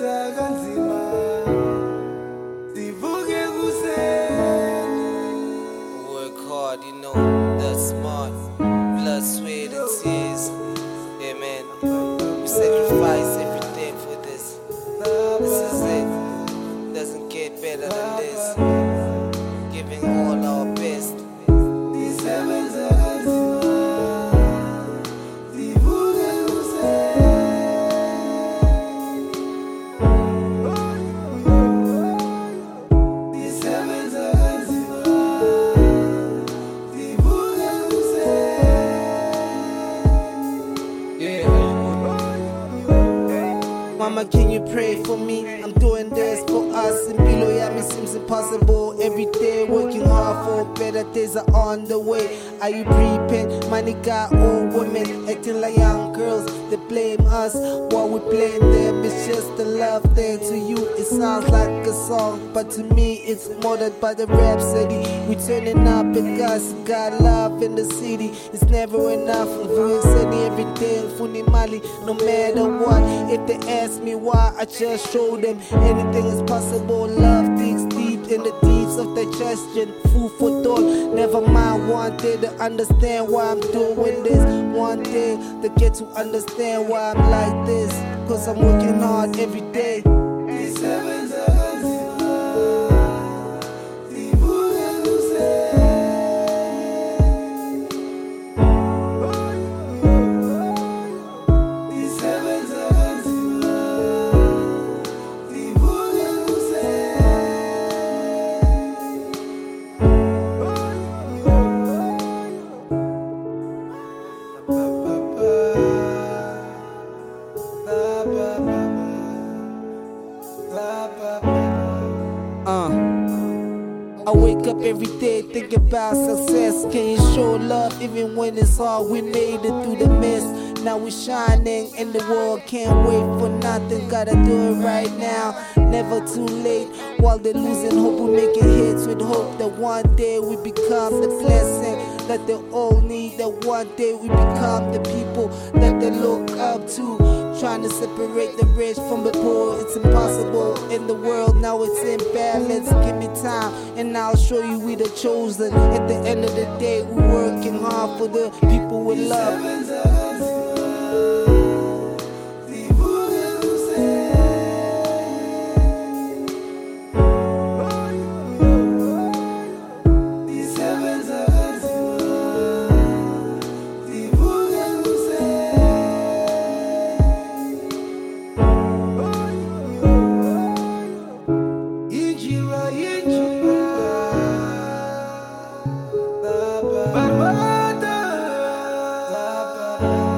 Work hard, you know, that's smart. Blood, sweat, and tears. Man. We sacrifice Mama, can you pray for me? I'm doing this for us. And below yeah, me seems impossible. Every day working hard for better days are on the way. Are you prepared? Money got old women acting like young girls. They blame us while we blame them. It's just a love thing. To you, it sounds like a song, but to me, it's than by the rhapsody. We turning up because got love in the city. It's never enough. We're no matter what. If they ask me why, I just show them anything is possible. Love digs deep in the deeps of digestion. Food for thought. Never mind one day to understand why I'm doing this. One day to get to understand why I'm like this. Cause I'm working hard every day. Kanzima Uh. I wake up every day thinking about success. Can you show love even when it's hard? We made it through the mess. Now we shining in the world. Can't wait for nothing. Gotta do it right now. Never too late. While they're losing hope, we making hits with hope that one day we become the blessing they all need. That one day we become the people that they look up to. Trying to separate the rich from the poor, it's impossible in the world. Now it's in balance. Give me time, and I'll show you we the chosen. At the end of the day, we're working hard for the people we love. love.